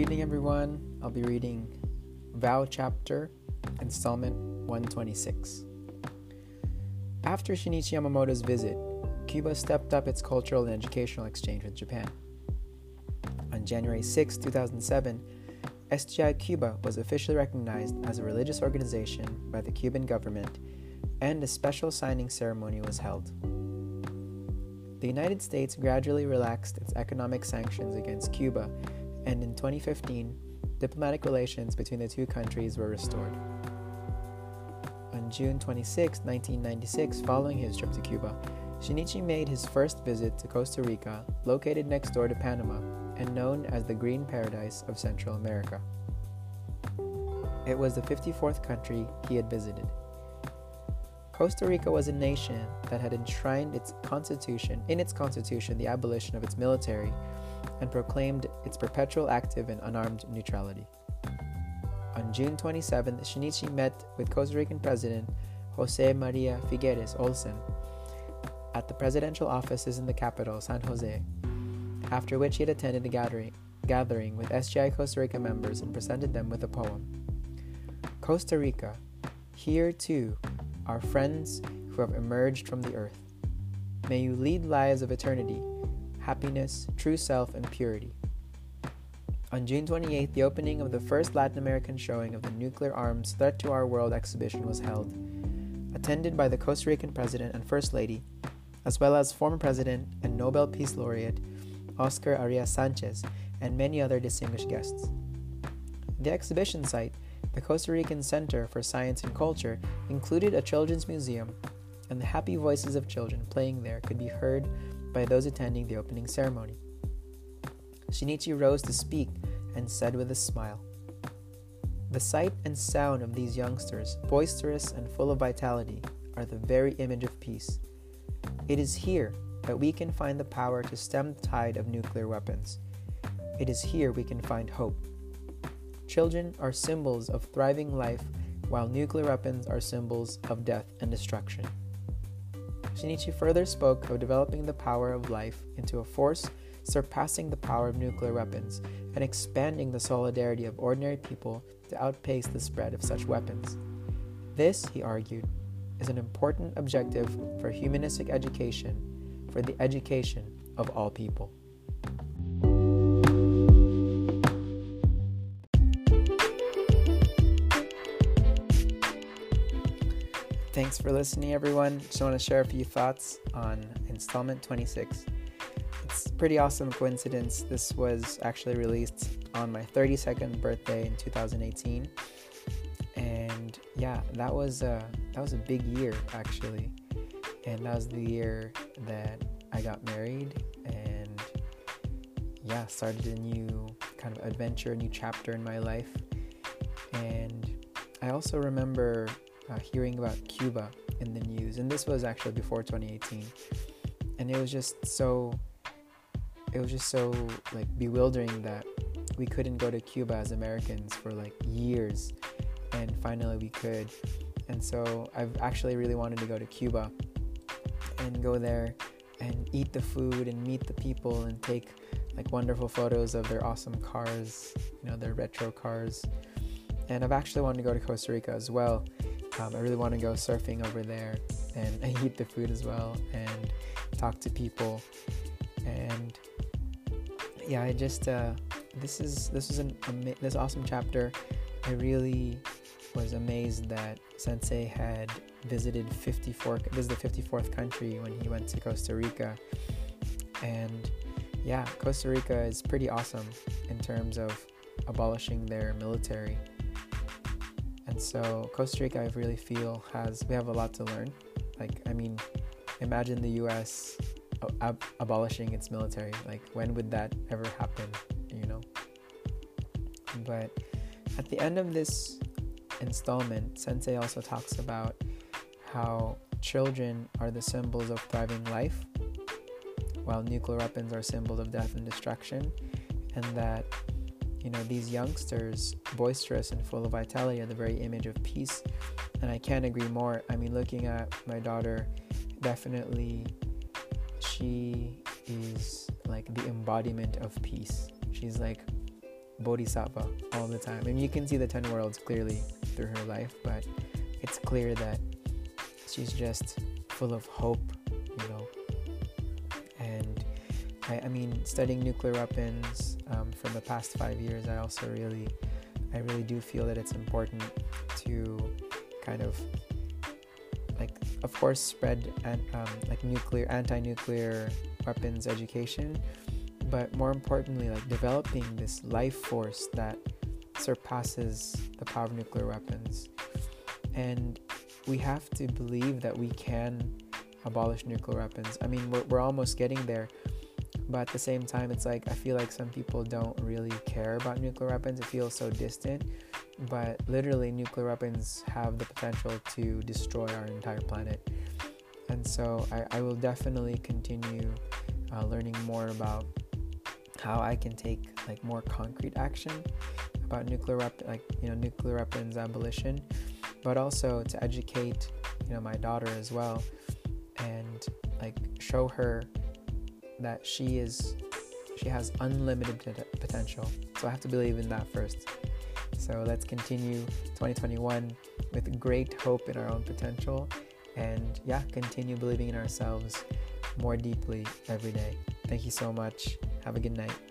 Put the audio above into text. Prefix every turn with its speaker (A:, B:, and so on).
A: evening, everyone. I'll be reading Vow Chapter, Installment 126. After Shinichi Yamamoto's visit, Cuba stepped up its cultural and educational exchange with Japan. On January 6, 2007, SGI Cuba was officially recognized as a religious organization by the Cuban government, and a special signing ceremony was held. The United States gradually relaxed its economic sanctions against Cuba, and in 2015, diplomatic relations between the two countries were restored. On June 26, 1996, following his trip to Cuba, Shinichi made his first visit to Costa Rica, located next door to Panama and known as the Green Paradise of Central America. It was the 54th country he had visited. Costa Rica was a nation that had enshrined its constitution in its constitution the abolition of its military and proclaimed its perpetual active and unarmed neutrality. On June 27, Shinichi met with Costa Rican President Jose Maria Figueres Olsen at the presidential offices in the capital, San Jose, after which he had attended a gathering, gathering with SGI Costa Rica members and presented them with a poem. Costa Rica, here too are friends who have emerged from the earth. May you lead lives of eternity, happiness, true self, and purity. On June 28th, the opening of the first Latin American showing of the Nuclear Arms Threat to Our World exhibition was held, attended by the Costa Rican President and First Lady, as well as former President and Nobel Peace Laureate Oscar Arias Sanchez and many other distinguished guests. The exhibition site the Costa Rican Center for Science and Culture included a children's museum, and the happy voices of children playing there could be heard by those attending the opening ceremony. Shinichi rose to speak and said with a smile, The sight and sound of these youngsters, boisterous and full of vitality, are the very image of peace. It is here that we can find the power to stem the tide of nuclear weapons. It is here we can find hope. Children are symbols of thriving life, while nuclear weapons are symbols of death and destruction. Shinichi further spoke of developing the power of life into a force surpassing the power of nuclear weapons and expanding the solidarity of ordinary people to outpace the spread of such weapons. This, he argued, is an important objective for humanistic education, for the education of all people. Thanks for listening, everyone. Just want to share a few thoughts on installment 26. It's a pretty awesome coincidence. This was actually released on my 32nd birthday in 2018, and yeah, that was a that was a big year actually, and that was the year that I got married and yeah, started a new kind of adventure, a new chapter in my life, and I also remember uh, hearing about Cuba in the news, and this was actually before 2018, and it was just so, it was just so like bewildering that we couldn't go to Cuba as Americans for like years, and finally we could, and so I've actually really wanted to go to Cuba, and go there, and eat the food and meet the people and take like wonderful photos of their awesome cars, you know, their retro cars. And I've actually wanted to go to Costa Rica as well um, I really want to go surfing over there and eat the food as well and talk to people. And yeah, I just uh, this is this is an ama- this awesome chapter. I really was amazed that Sensei had visited 54. This is the 54th country when he went to Costa Rica, and yeah, Costa Rica is pretty awesome in terms of abolishing their military and so Costa Rica, I really feel has we have a lot to learn. Like, I mean, imagine the U.S. Ab- abolishing its military. Like, when would that ever happen? You know. But at the end of this installment, Sensei also talks about how children are the symbols of thriving life, while nuclear weapons are symbols of death and destruction, and that you know, these youngsters, boisterous and full of vitality, are the very image of peace. And I can't agree more. I mean, looking at my daughter, definitely she is like the embodiment of peace. She's like bodhisattva all the time. And you can see the 10 worlds clearly through her life, but it's clear that she's just full of hope, you know. And I, I mean, studying nuclear weapons um, for the past five years, I also really, I really do feel that it's important to kind of like of course spread and um, like nuclear anti-nuclear weapons education but more importantly like developing this life force that surpasses the power of nuclear weapons. And we have to believe that we can abolish nuclear weapons. I mean we're, we're almost getting there but at the same time it's like i feel like some people don't really care about nuclear weapons. It feels so distant but literally nuclear weapons have the potential to destroy our entire planet. And so i, I will definitely continue uh, learning more about how i can take like more concrete action about nuclear like you know nuclear weapons abolition but also to educate you know my daughter as well and like show her that she is she has unlimited potential so i have to believe in that first so let's continue 2021 with great hope in our own potential and yeah, continue believing in ourselves more deeply every day. Thank you so much. Have a good night.